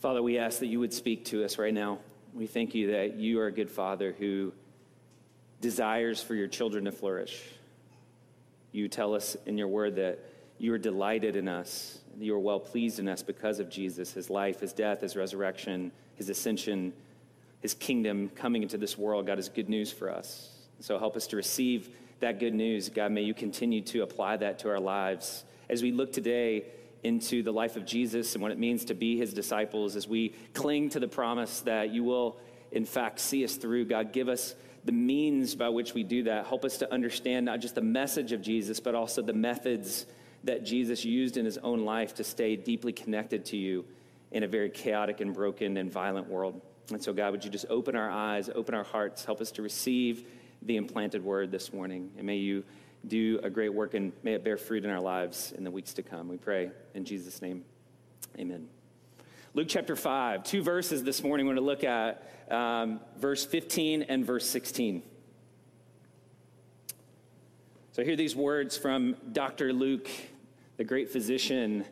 Father, we ask that you would speak to us right now. We thank you that you are a good father who desires for your children to flourish. You tell us in your word that you are delighted in us, you are well pleased in us because of Jesus, his life, his death, his resurrection, his ascension, his kingdom coming into this world. God is good news for us. So help us to receive that good news. God, may you continue to apply that to our lives. As we look today into the life of Jesus and what it means to be his disciples, as we cling to the promise that you will, in fact, see us through, God, give us the means by which we do that. Help us to understand not just the message of Jesus, but also the methods that Jesus used in his own life to stay deeply connected to you in a very chaotic and broken and violent world. And so, God, would you just open our eyes, open our hearts, help us to receive the implanted word this morning. And may you do a great work and may it bear fruit in our lives in the weeks to come. We pray in Jesus' name. Amen. Luke chapter 5, two verses this morning we're going to look at um, verse 15 and verse 16. So, hear these words from Dr. Luke, the great physician,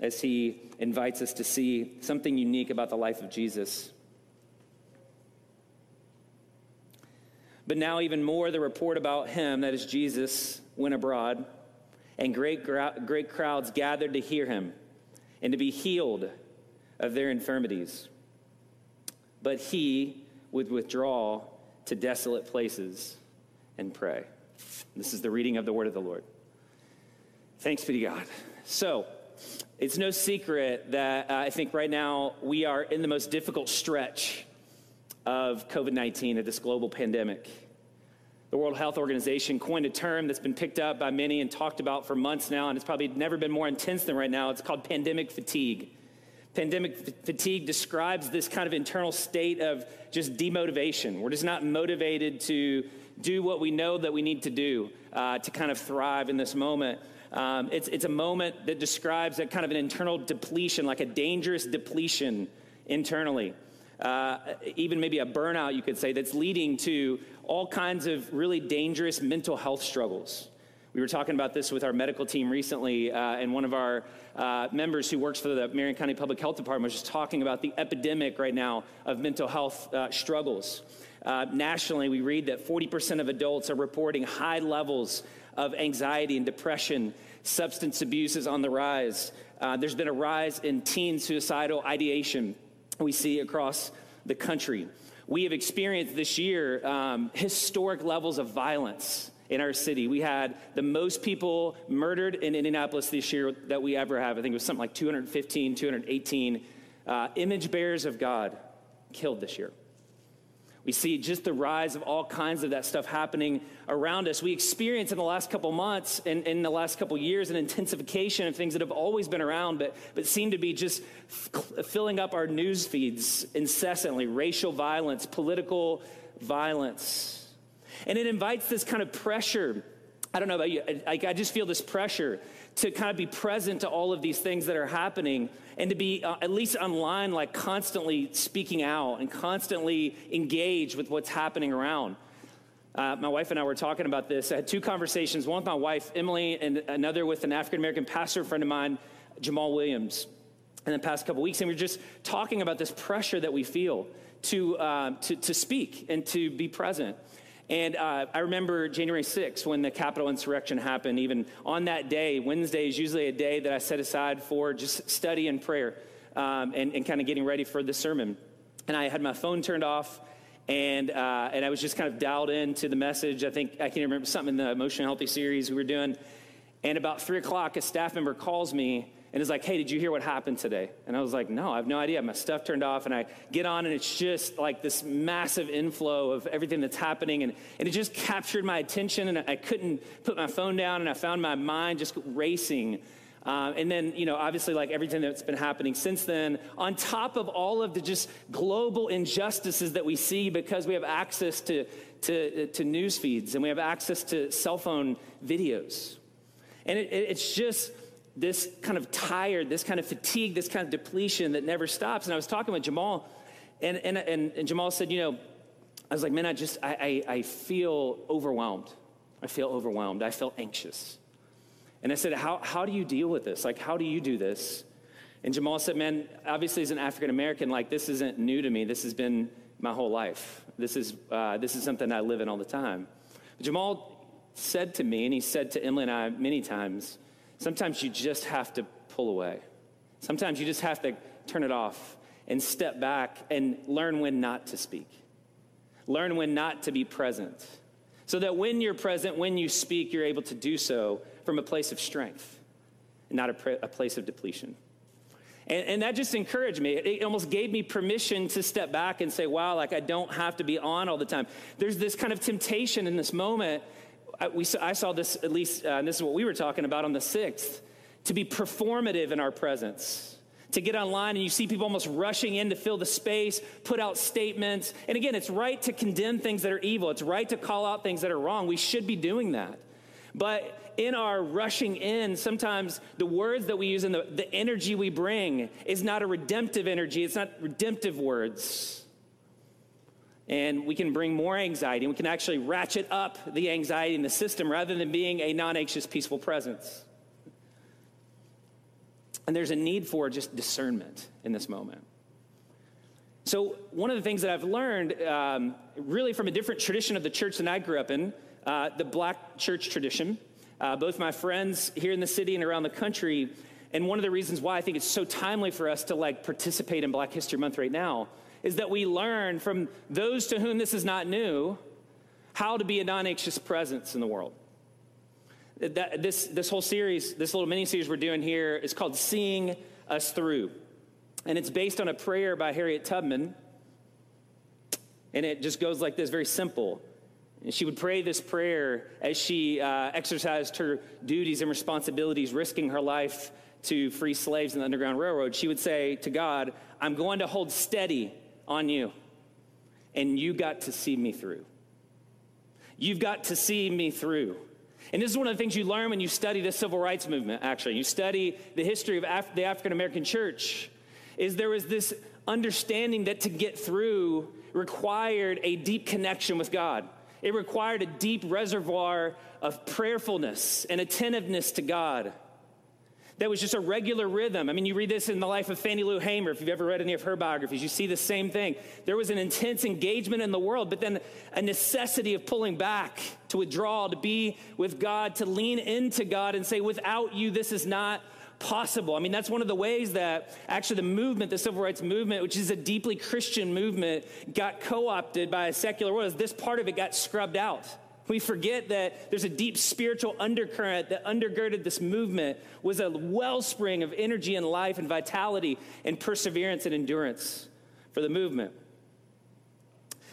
as he invites us to see something unique about the life of Jesus. But now, even more, the report about him, that is Jesus, went abroad, and great, great crowds gathered to hear him and to be healed of their infirmities. But he would withdraw to desolate places and pray. This is the reading of the word of the Lord. Thanks be to God. So, it's no secret that uh, I think right now we are in the most difficult stretch of COVID 19, of this global pandemic. The World Health Organization coined a term that's been picked up by many and talked about for months now, and it's probably never been more intense than right now. It's called pandemic fatigue. Pandemic f- fatigue describes this kind of internal state of just demotivation. We're just not motivated to do what we know that we need to do uh, to kind of thrive in this moment. Um, it's, it's a moment that describes a kind of an internal depletion, like a dangerous depletion internally uh, even maybe a burnout, you could say, that's leading to all kinds of really dangerous mental health struggles. We were talking about this with our medical team recently, uh, and one of our uh, members who works for the Marion County Public Health Department was just talking about the epidemic right now of mental health uh, struggles. Uh, nationally, we read that 40% of adults are reporting high levels of anxiety and depression. Substance abuse is on the rise. Uh, there's been a rise in teen suicidal ideation we see across the country. We have experienced this year um, historic levels of violence in our city. We had the most people murdered in Indianapolis this year that we ever have. I think it was something like 215, 218 uh, image bearers of God killed this year. We see just the rise of all kinds of that stuff happening around us. We experience in the last couple months and in the last couple years an intensification of things that have always been around, but, but seem to be just f- filling up our news feeds incessantly racial violence, political violence. And it invites this kind of pressure. I don't know about you, I, I just feel this pressure to kind of be present to all of these things that are happening and to be uh, at least online, like constantly speaking out and constantly engaged with what's happening around. Uh, my wife and I were talking about this. I had two conversations one with my wife, Emily, and another with an African American pastor friend of mine, Jamal Williams, in the past couple weeks. And we were just talking about this pressure that we feel to, uh, to, to speak and to be present. And uh, I remember January 6th when the Capitol insurrection happened. Even on that day, Wednesday is usually a day that I set aside for just study and prayer um, and, and kind of getting ready for the sermon. And I had my phone turned off and uh, and I was just kind of dialed into the message. I think I can remember something in the Emotionally Healthy series we were doing. And about three o'clock, a staff member calls me and is like, hey, did you hear what happened today? And I was like, no, I have no idea. My stuff turned off. And I get on, and it's just like this massive inflow of everything that's happening. And, and it just captured my attention, and I couldn't put my phone down, and I found my mind just racing. Um, and then, you know, obviously, like everything that's been happening since then, on top of all of the just global injustices that we see because we have access to, to, to news feeds and we have access to cell phone videos. And it, it, it's just this kind of tired, this kind of fatigue, this kind of depletion that never stops. And I was talking with Jamal, and, and, and, and Jamal said, You know, I was like, Man, I just, I, I, I feel overwhelmed. I feel overwhelmed. I feel anxious. And I said, how, how do you deal with this? Like, how do you do this? And Jamal said, Man, obviously, as an African American, like this isn't new to me. This has been my whole life. This is, uh, this is something I live in all the time. But Jamal said to me, and he said to Emily and I many times, sometimes you just have to pull away. Sometimes you just have to turn it off and step back and learn when not to speak. Learn when not to be present. So that when you're present, when you speak, you're able to do so from a place of strength not a, pre- a place of depletion. And, and, that just encouraged me. It almost gave me permission to step back and say, wow, like I don't have to be on all the time. There's this kind of temptation in this moment. I, we, I saw this, at least, uh, and this is what we were talking about on the 6th, to be performative in our presence. To get online and you see people almost rushing in to fill the space, put out statements. And again, it's right to condemn things that are evil, it's right to call out things that are wrong. We should be doing that. But in our rushing in, sometimes the words that we use and the, the energy we bring is not a redemptive energy, it's not redemptive words. And we can bring more anxiety, we can actually ratchet up the anxiety in the system rather than being a non anxious, peaceful presence. And there's a need for just discernment in this moment. So, one of the things that I've learned, um, really from a different tradition of the church than I grew up in, uh, the black church tradition, uh, both my friends here in the city and around the country, and one of the reasons why I think it's so timely for us to like participate in Black History Month right now is that we learn from those to whom this is not new how to be a non-anxious presence in the world. That, this, this whole series, this little mini series we're doing here is called Seeing Us Through. And it's based on a prayer by Harriet Tubman. And it just goes like this very simple. And she would pray this prayer as she uh, exercised her duties and responsibilities, risking her life to free slaves in the Underground Railroad. She would say to God, I'm going to hold steady on you, and you got to see me through. You've got to see me through. And this is one of the things you learn when you study the civil rights movement, actually. You study the history of Af- the African American church, is there was this understanding that to get through required a deep connection with God. It required a deep reservoir of prayerfulness and attentiveness to God. That was just a regular rhythm. I mean, you read this in the life of Fannie Lou Hamer, if you've ever read any of her biographies, you see the same thing. There was an intense engagement in the world, but then a necessity of pulling back, to withdraw, to be with God, to lean into God and say, without you, this is not possible. I mean, that's one of the ways that actually the movement, the civil rights movement, which is a deeply Christian movement, got co opted by a secular world. This part of it got scrubbed out. We forget that there's a deep spiritual undercurrent that undergirded this movement was a wellspring of energy and life and vitality and perseverance and endurance for the movement.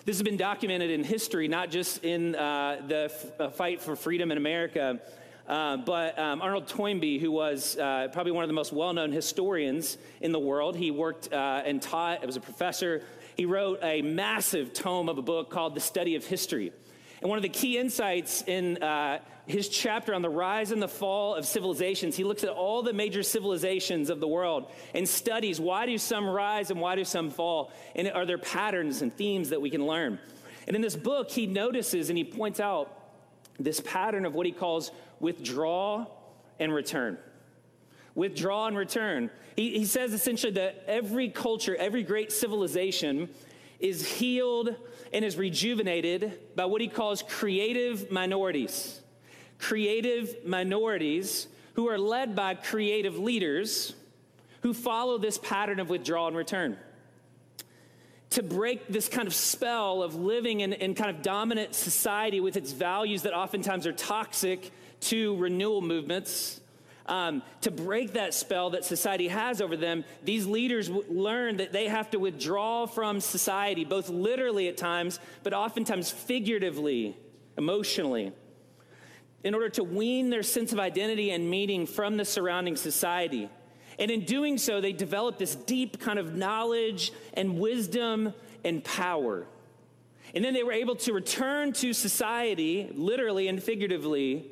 This has been documented in history, not just in uh, the f- uh, fight for freedom in America, uh, but um, Arnold Toynbee, who was uh, probably one of the most well known historians in the world, he worked uh, and taught, was a professor. He wrote a massive tome of a book called The Study of History. And one of the key insights in uh, his chapter on the rise and the fall of civilizations, he looks at all the major civilizations of the world and studies why do some rise and why do some fall? And are there patterns and themes that we can learn? And in this book, he notices and he points out this pattern of what he calls withdraw and return. Withdraw and return. He, he says essentially that every culture, every great civilization is healed and is rejuvenated by what he calls creative minorities. Creative minorities who are led by creative leaders who follow this pattern of withdrawal and return to break this kind of spell of living in, in kind of dominant society with its values that oftentimes are toxic to renewal movements. Um, to break that spell that society has over them, these leaders w- learn that they have to withdraw from society, both literally at times, but oftentimes figuratively, emotionally, in order to wean their sense of identity and meaning from the surrounding society. And in doing so, they develop this deep kind of knowledge and wisdom and power. And then they were able to return to society, literally and figuratively,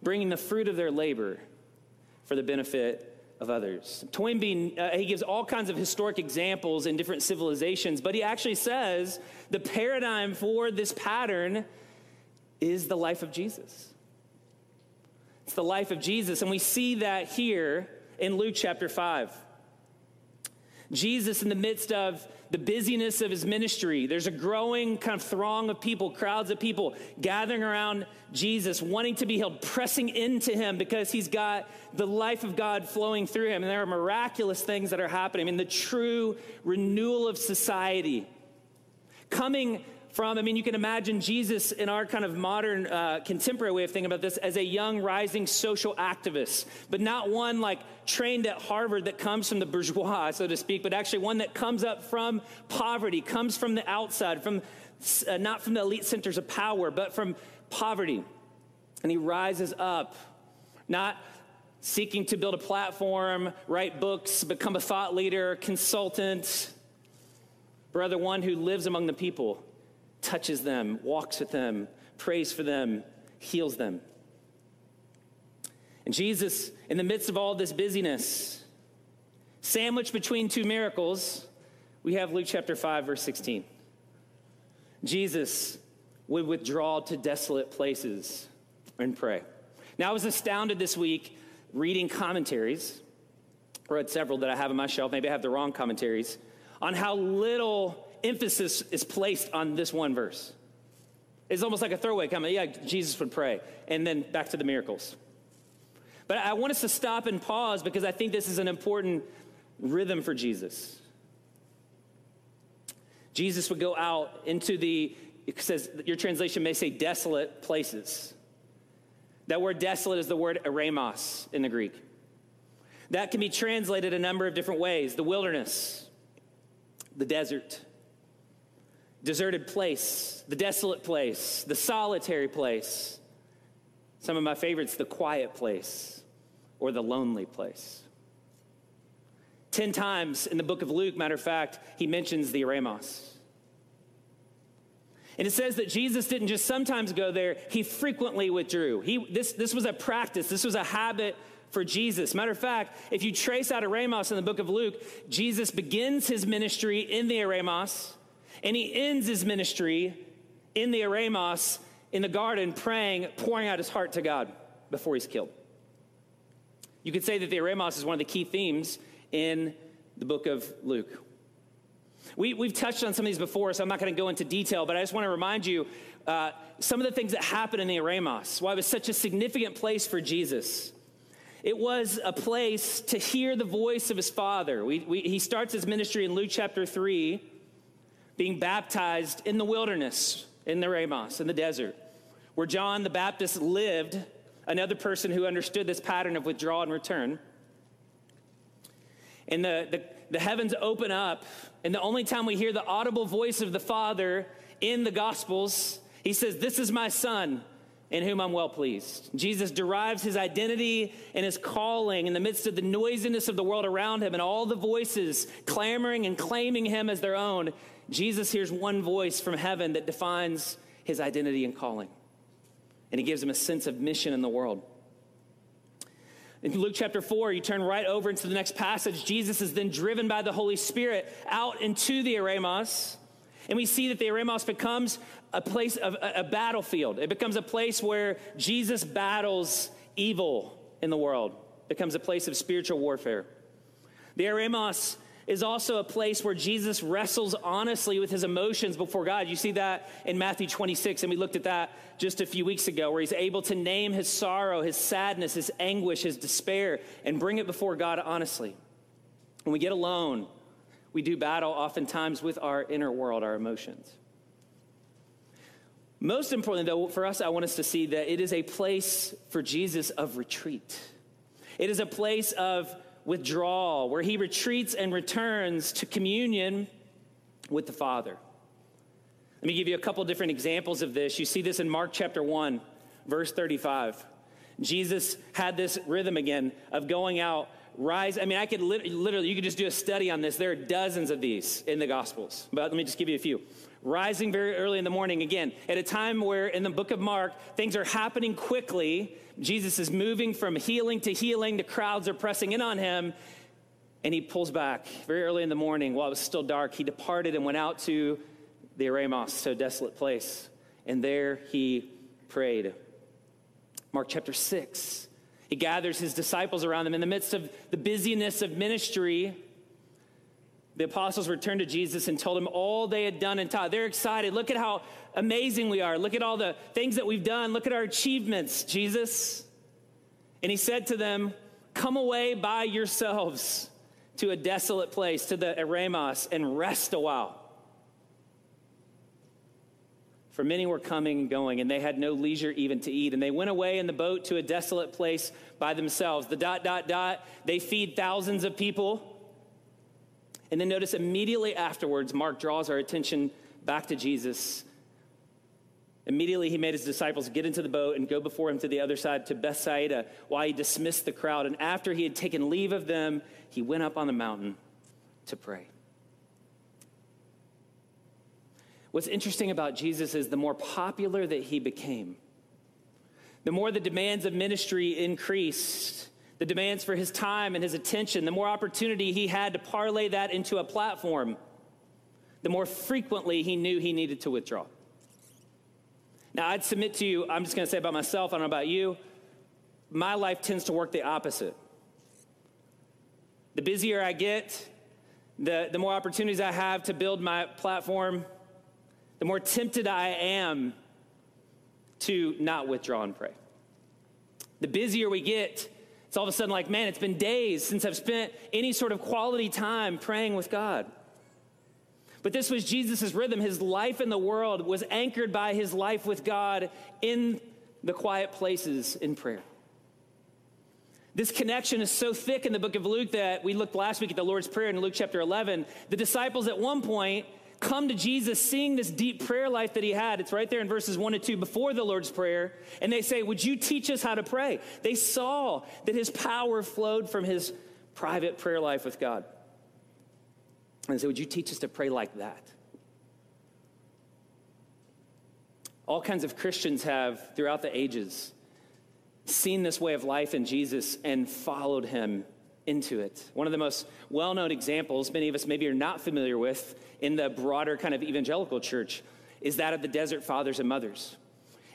bringing the fruit of their labor for the benefit of others. Toynbee, uh, he gives all kinds of historic examples in different civilizations, but he actually says the paradigm for this pattern is the life of Jesus. It's the life of Jesus, and we see that here in Luke chapter 5. Jesus, in the midst of the busyness of his ministry, there's a growing kind of throng of people, crowds of people gathering around Jesus, wanting to be healed, pressing into him because he's got the life of God flowing through him. And there are miraculous things that are happening. I mean, the true renewal of society coming from, I mean, you can imagine Jesus in our kind of modern uh, contemporary way of thinking about this as a young, rising social activist, but not one like trained at Harvard that comes from the bourgeois, so to speak, but actually one that comes up from poverty, comes from the outside, from uh, not from the elite centers of power, but from poverty. And he rises up, not seeking to build a platform, write books, become a thought leader, consultant, rather one who lives among the people touches them, walks with them, prays for them, heals them. And Jesus, in the midst of all this busyness, sandwiched between two miracles, we have Luke chapter 5, verse 16. Jesus would withdraw to desolate places and pray. Now, I was astounded this week reading commentaries. Read several that I have on my shelf. Maybe I have the wrong commentaries on how little emphasis is placed on this one verse. It's almost like a throwaway comment. Yeah, Jesus would pray. And then back to the miracles. But I want us to stop and pause because I think this is an important rhythm for Jesus. Jesus would go out into the, it says, your translation may say desolate places. That word desolate is the word eremos in the Greek. That can be translated a number of different ways the wilderness, the desert, deserted place, the desolate place, the solitary place. Some of my favorites, the quiet place or the lonely place. Ten times in the book of Luke, matter of fact, he mentions the eremos. And it says that Jesus didn't just sometimes go there, he frequently withdrew. He, this, this was a practice, this was a habit for Jesus. Matter of fact, if you trace out eremos in the book of Luke, Jesus begins his ministry in the eremos and he ends his ministry in the eremos in the garden, praying, pouring out his heart to God before he's killed. You could say that the eremos is one of the key themes in the book of Luke. We, we've touched on some of these before, so I'm not going to go into detail, but I just want to remind you uh, some of the things that happened in the eremos, why it was such a significant place for Jesus. It was a place to hear the voice of his Father. We, we, he starts his ministry in Luke chapter 3 being baptized in the wilderness, in the Eremos, in the desert, where John the Baptist lived, another person who understood this pattern of withdrawal and return. And the, the, the heavens open up, and the only time we hear the audible voice of the Father in the Gospels, he says, This is my Son in whom I'm well pleased. Jesus derives his identity and his calling in the midst of the noisiness of the world around him and all the voices clamoring and claiming him as their own. Jesus hears one voice from heaven that defines his identity and calling. And he gives him a sense of mission in the world. In Luke chapter 4, you turn right over into the next passage. Jesus is then driven by the Holy Spirit out into the Eremos. And we see that the Eremos becomes a place of a, a battlefield. It becomes a place where Jesus battles evil in the world. It becomes a place of spiritual warfare. The Eremos is also a place where Jesus wrestles honestly with his emotions before God. You see that in Matthew 26, and we looked at that just a few weeks ago, where he's able to name his sorrow, his sadness, his anguish, his despair, and bring it before God honestly. When we get alone, we do battle oftentimes with our inner world, our emotions. Most importantly, though, for us, I want us to see that it is a place for Jesus of retreat. It is a place of withdrawal, where he retreats and returns to communion with the Father. Let me give you a couple different examples of this. You see this in Mark chapter 1, verse 35. Jesus had this rhythm again of going out, rise. I mean, I could literally, you could just do a study on this. There are dozens of these in the Gospels, but let me just give you a few. Rising very early in the morning, again, at a time where in the book of Mark, things are happening quickly Jesus is moving from healing to healing. The crowds are pressing in on him. And he pulls back very early in the morning while it was still dark. He departed and went out to the Eremos, so desolate place. And there he prayed. Mark chapter 6. He gathers his disciples around him in the midst of the busyness of ministry. The apostles returned to Jesus and told him all they had done and taught. They're excited. Look at how amazing we are. Look at all the things that we've done. Look at our achievements, Jesus. And he said to them, Come away by yourselves to a desolate place, to the Eremos, and rest a while. For many were coming and going, and they had no leisure even to eat. And they went away in the boat to a desolate place by themselves. The dot, dot, dot, they feed thousands of people. And then notice immediately afterwards, Mark draws our attention back to Jesus. Immediately, he made his disciples get into the boat and go before him to the other side to Bethsaida while he dismissed the crowd. And after he had taken leave of them, he went up on the mountain to pray. What's interesting about Jesus is the more popular that he became, the more the demands of ministry increased, the demands for his time and his attention, the more opportunity he had to parlay that into a platform, the more frequently he knew he needed to withdraw. Now, I'd submit to you, I'm just going to say about myself, I don't know about you, my life tends to work the opposite. The busier I get, the, the more opportunities I have to build my platform, the more tempted I am to not withdraw and pray. The busier we get, it's all of a sudden like, man, it's been days since I've spent any sort of quality time praying with God. But this was Jesus' rhythm. His life in the world was anchored by his life with God in the quiet places in prayer. This connection is so thick in the book of Luke that we looked last week at the Lord's Prayer in Luke chapter 11. The disciples at one point come to Jesus seeing this deep prayer life that he had. It's right there in verses 1 and 2 before the Lord's Prayer. And they say, Would you teach us how to pray? They saw that his power flowed from his private prayer life with God. And they said, Would you teach us to pray like that? All kinds of Christians have, throughout the ages, seen this way of life in Jesus and followed him into it. One of the most well known examples, many of us maybe are not familiar with, in the broader kind of evangelical church is that of the desert fathers and mothers.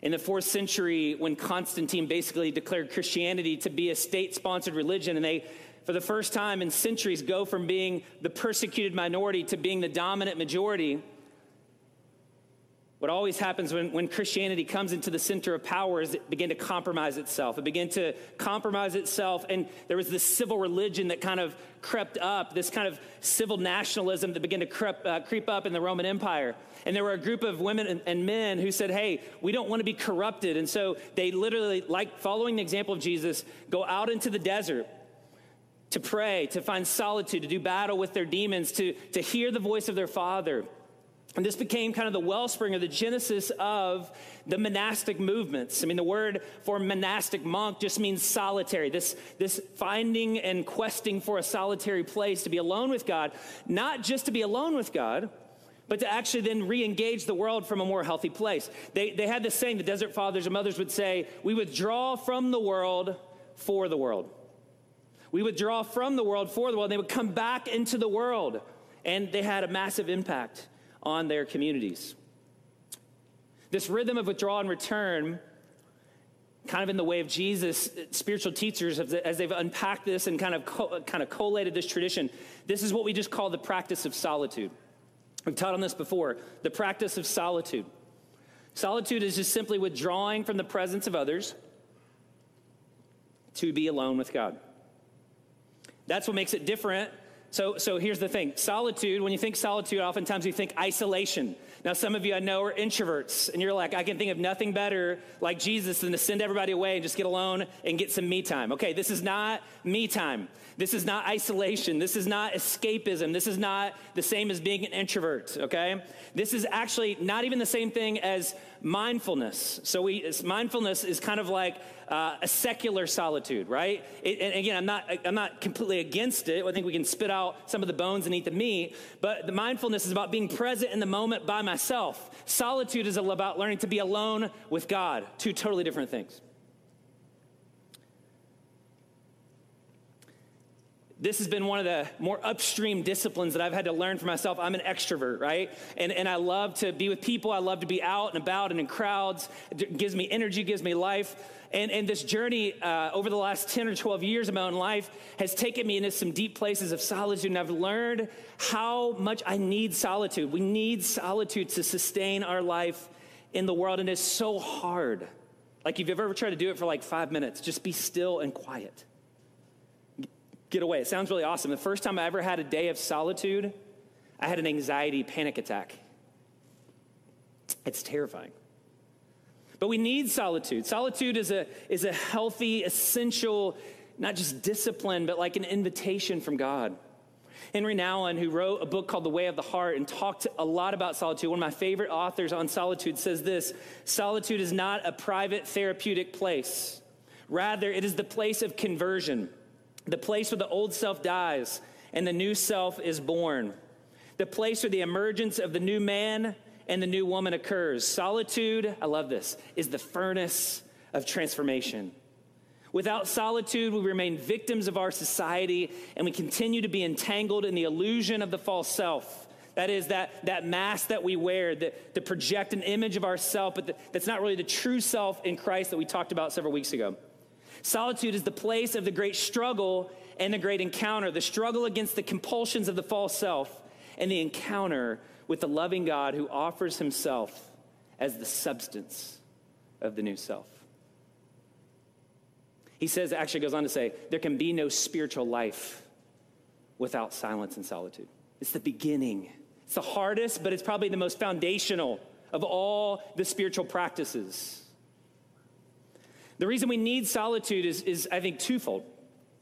In the fourth century, when Constantine basically declared Christianity to be a state sponsored religion, and they, for the first time in centuries, go from being the persecuted minority to being the dominant majority, what always happens when, when Christianity comes into the center of power is it began to compromise itself. It began to compromise itself, and there was this civil religion that kind of crept up, this kind of civil nationalism that began to creep, uh, creep up in the Roman Empire. And there were a group of women and, and men who said, hey, we don't want to be corrupted. And so they literally, like following the example of Jesus, go out into the desert to pray, to find solitude, to do battle with their demons, to, to hear the voice of their Father. And this became kind of the wellspring or the genesis of the monastic movements. I mean, the word for monastic monk just means solitary. This, this finding and questing for a solitary place to be alone with God, not just to be alone with God, but to actually then re engage the world from a more healthy place. They, they had this saying, the desert fathers and mothers would say, We withdraw from the world for the world. We withdraw from the world for the world. They would come back into the world, and they had a massive impact on their communities. This rhythm of withdrawal and return, kind of in the way of Jesus, spiritual teachers, as they've unpacked this and kind of, co- kind of collated this tradition, this is what we just call the practice of solitude. We've taught on this before the practice of solitude. Solitude is just simply withdrawing from the presence of others to be alone with God. That's what makes it different so, so here's the thing solitude, when you think solitude, oftentimes you think isolation. Now, some of you I know are introverts, and you're like, I can think of nothing better like Jesus than to send everybody away and just get alone and get some me time. Okay, this is not me time. This is not isolation. This is not escapism. This is not the same as being an introvert, okay? This is actually not even the same thing as mindfulness. So we mindfulness is kind of like uh, a secular solitude, right? It, and again, I'm not I'm not completely against it. I think we can spit out some of the bones and eat the meat. But the mindfulness is about being present in the moment by myself. Solitude is about learning to be alone with God. Two totally different things. This has been one of the more upstream disciplines that I've had to learn for myself. I'm an extrovert, right? And, and I love to be with people. I love to be out and about and in crowds. It gives me energy, gives me life. And, and this journey uh, over the last 10 or 12 years of my own life has taken me into some deep places of solitude. And I've learned how much I need solitude. We need solitude to sustain our life in the world. And it's so hard. Like, if you've ever tried to do it for like five minutes, just be still and quiet get away. It sounds really awesome. The first time I ever had a day of solitude, I had an anxiety panic attack. It's terrifying. But we need solitude. Solitude is a, is a healthy, essential, not just discipline, but like an invitation from God. Henri Nouwen, who wrote a book called The Way of the Heart and talked a lot about solitude, one of my favorite authors on solitude, says this Solitude is not a private therapeutic place. Rather, it is the place of conversion the place where the old self dies and the new self is born, the place where the emergence of the new man and the new woman occurs. Solitude, I love this, is the furnace of transformation. Without solitude, we remain victims of our society and we continue to be entangled in the illusion of the false self. That is, that, that mask that we wear that, to project an image of ourself, but the, that's not really the true self in Christ that we talked about several weeks ago. Solitude is the place of the great struggle and the great encounter the struggle against the compulsions of the false self, and the encounter with the loving God who offers himself as the substance of the new self. He says, actually goes on to say, there can be no spiritual life without silence and solitude. It's the beginning. It's the hardest, but it's probably the most foundational of all the spiritual practices. The reason we need solitude is, is I think, twofold.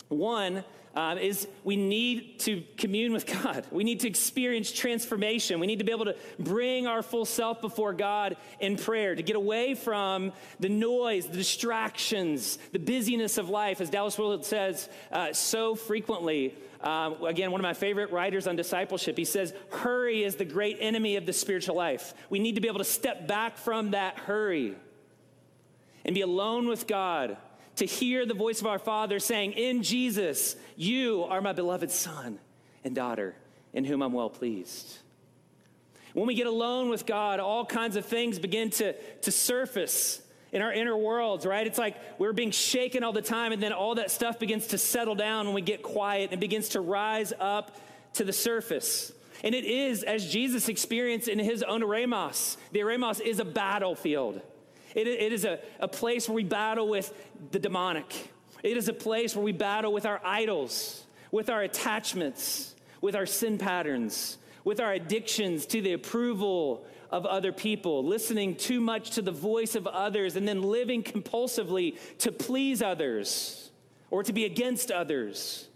One um, is we need to commune with God. We need to experience transformation. We need to be able to bring our full self before God in prayer, to get away from the noise, the distractions, the busyness of life. As Dallas Willard says uh, so frequently, um, again, one of my favorite writers on discipleship, he says, Hurry is the great enemy of the spiritual life. We need to be able to step back from that hurry and be alone with God to hear the voice of our Father saying, In Jesus, you are my beloved Son and daughter, in whom I'm well pleased. When we get alone with God, all kinds of things begin to, to surface in our inner worlds, right? It's like we're being shaken all the time, and then all that stuff begins to settle down when we get quiet and begins to rise up to the surface. And it is, as Jesus experienced in his own eremos, the eremos is a battlefield. It, it is a, a place where we battle with the demonic. It is a place where we battle with our idols, with our attachments, with our sin patterns, with our addictions to the approval of other people, listening too much to the voice of others, and then living compulsively to please others or to be against others,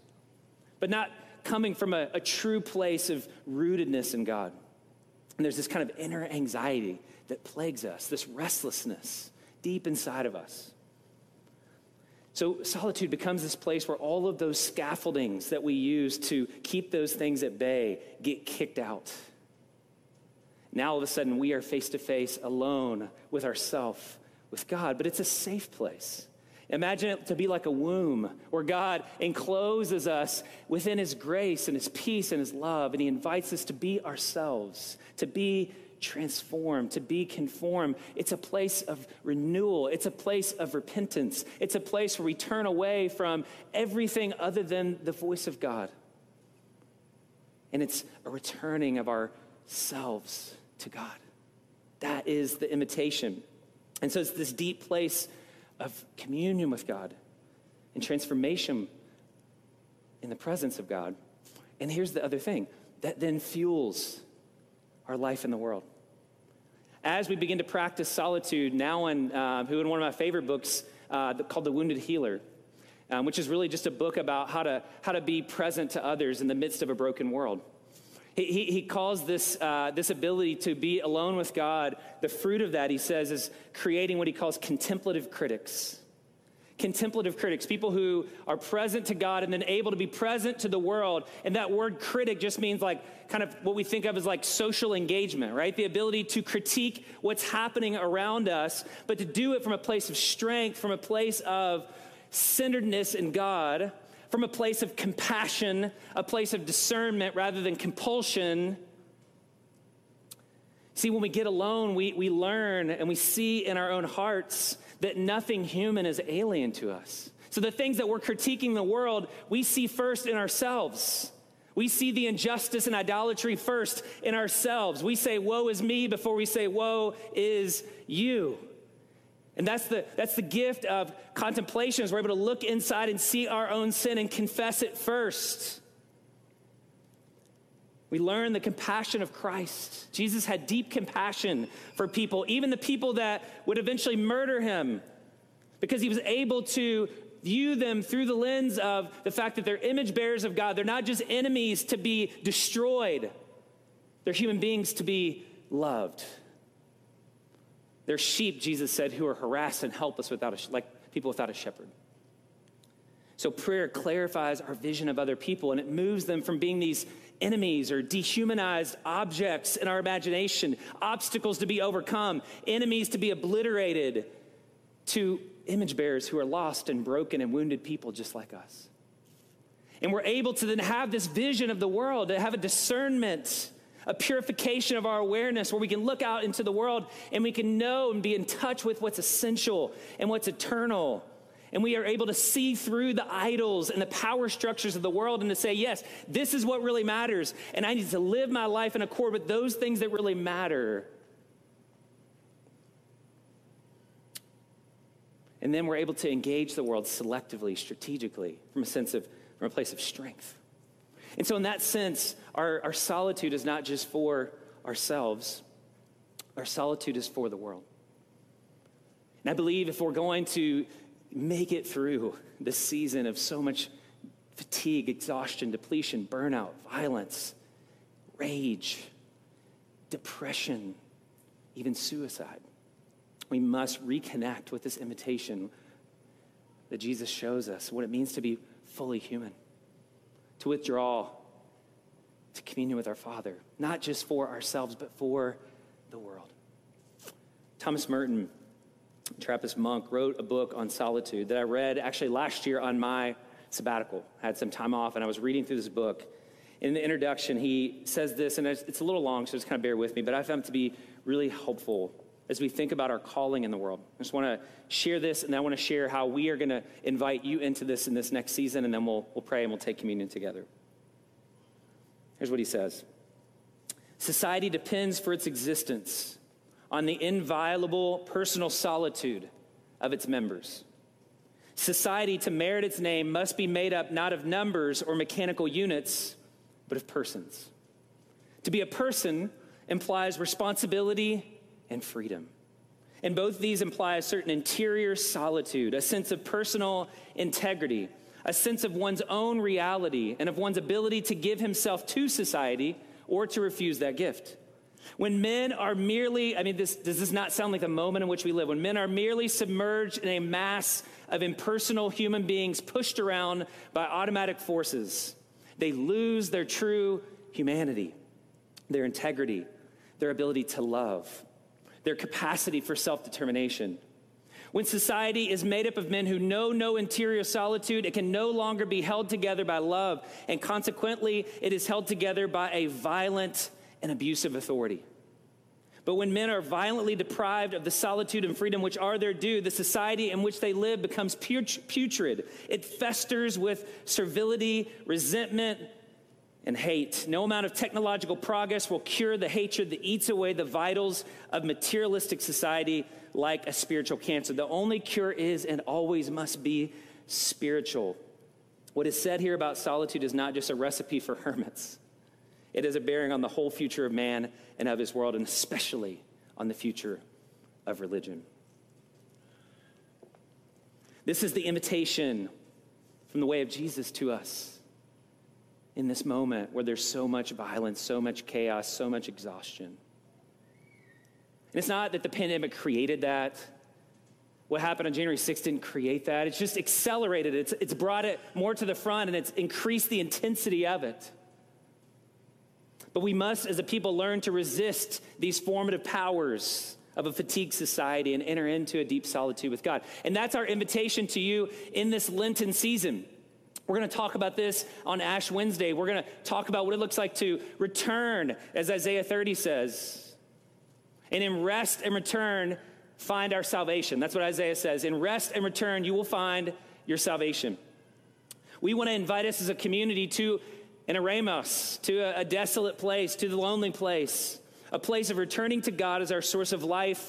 but not coming from a, a true place of rootedness in God. And there's this kind of inner anxiety that plagues us, this restlessness deep inside of us. So, solitude becomes this place where all of those scaffoldings that we use to keep those things at bay get kicked out. Now, all of a sudden, we are face to face alone with ourself, with God, but it's a safe place. Imagine it to be like a womb where God encloses us within His grace and His peace and His love, and He invites us to be ourselves, to be transformed, to be conformed. It's a place of renewal, it's a place of repentance, it's a place where we turn away from everything other than the voice of God. And it's a returning of ourselves to God. That is the imitation. And so it's this deep place of communion with God and transformation in the presence of God. And here's the other thing that then fuels our life in the world. As we begin to practice solitude, Nouwen, uh, who in one of my favorite books uh, called The Wounded Healer, um, which is really just a book about how to, how to be present to others in the midst of a broken world. He, he, he calls this, uh, this ability to be alone with God, the fruit of that, he says, is creating what he calls contemplative critics contemplative critics, people who are present to God and then able to be present to the world. And that word critic just means like kind of what we think of as like social engagement, right? The ability to critique what's happening around us, but to do it from a place of strength, from a place of centeredness in God, from a place of compassion, a place of discernment rather than compulsion. See, when we get alone, we, we learn and we see in our own hearts that nothing human is alien to us. So the things that we're critiquing the world, we see first in ourselves. We see the injustice and idolatry first in ourselves. We say, Woe is me, before we say, Woe is you. And that's the, that's the gift of contemplation, is we're able to look inside and see our own sin and confess it first. We learn the compassion of Christ. Jesus had deep compassion for people, even the people that would eventually murder him, because he was able to view them through the lens of the fact that they're image bearers of God. They're not just enemies to be destroyed, they're human beings to be loved. They're sheep, Jesus said, who are harassed and helpless without a, like people without a shepherd. So prayer clarifies our vision of other people and it moves them from being these enemies or dehumanized objects in our imagination, obstacles to be overcome, enemies to be obliterated, to image bearers who are lost and broken and wounded people just like us. And we're able to then have this vision of the world, to have a discernment a purification of our awareness where we can look out into the world and we can know and be in touch with what's essential and what's eternal. And we are able to see through the idols and the power structures of the world and to say, yes, this is what really matters. And I need to live my life in accord with those things that really matter. And then we're able to engage the world selectively, strategically, from a sense of, from a place of strength. And so, in that sense, our, our solitude is not just for ourselves, our solitude is for the world. And I believe if we're going to make it through this season of so much fatigue, exhaustion, depletion, burnout, violence, rage, depression, even suicide, we must reconnect with this invitation that Jesus shows us what it means to be fully human to withdraw to communion with our Father, not just for ourselves, but for the world. Thomas Merton, Trappist monk, wrote a book on solitude that I read actually last year on my sabbatical. I had some time off and I was reading through this book. In the introduction, he says this, and it's a little long, so just kind of bear with me, but I found it to be really helpful as we think about our calling in the world. I just want to share this, and I want to share how we are going to invite you into this in this next season, and then we'll, we'll pray and we'll take communion together. Here's what he says Society depends for its existence on the inviolable personal solitude of its members. Society, to merit its name, must be made up not of numbers or mechanical units, but of persons. To be a person implies responsibility and freedom. And both these imply a certain interior solitude, a sense of personal integrity, a sense of one's own reality, and of one's ability to give himself to society or to refuse that gift. When men are merely, I mean, this, does this not sound like the moment in which we live? When men are merely submerged in a mass of impersonal human beings pushed around by automatic forces, they lose their true humanity, their integrity, their ability to love, their capacity for self determination. When society is made up of men who know no interior solitude, it can no longer be held together by love, and consequently, it is held together by a violent and abusive authority. But when men are violently deprived of the solitude and freedom which are their due, the society in which they live becomes putrid. It festers with servility, resentment, and hate. No amount of technological progress will cure the hatred that eats away the vitals of materialistic society like a spiritual cancer. The only cure is and always must be spiritual. What is said here about solitude is not just a recipe for hermits, it is a bearing on the whole future of man and of his world, and especially on the future of religion. This is the invitation from the way of Jesus to us in this moment where there's so much violence, so much chaos, so much exhaustion. And it's not that the pandemic created that. What happened on January 6th didn't create that. It's just accelerated it. It's, it's brought it more to the front and it's increased the intensity of it. But we must, as a people, learn to resist these formative powers of a fatigued society and enter into a deep solitude with God. And that's our invitation to you in this Lenten season We're going to talk about this on Ash Wednesday. We're going to talk about what it looks like to return, as Isaiah 30 says. And in rest and return, find our salvation. That's what Isaiah says. In rest and return, you will find your salvation. We want to invite us as a community to an eremos, to a, a desolate place, to the lonely place, a place of returning to God as our source of life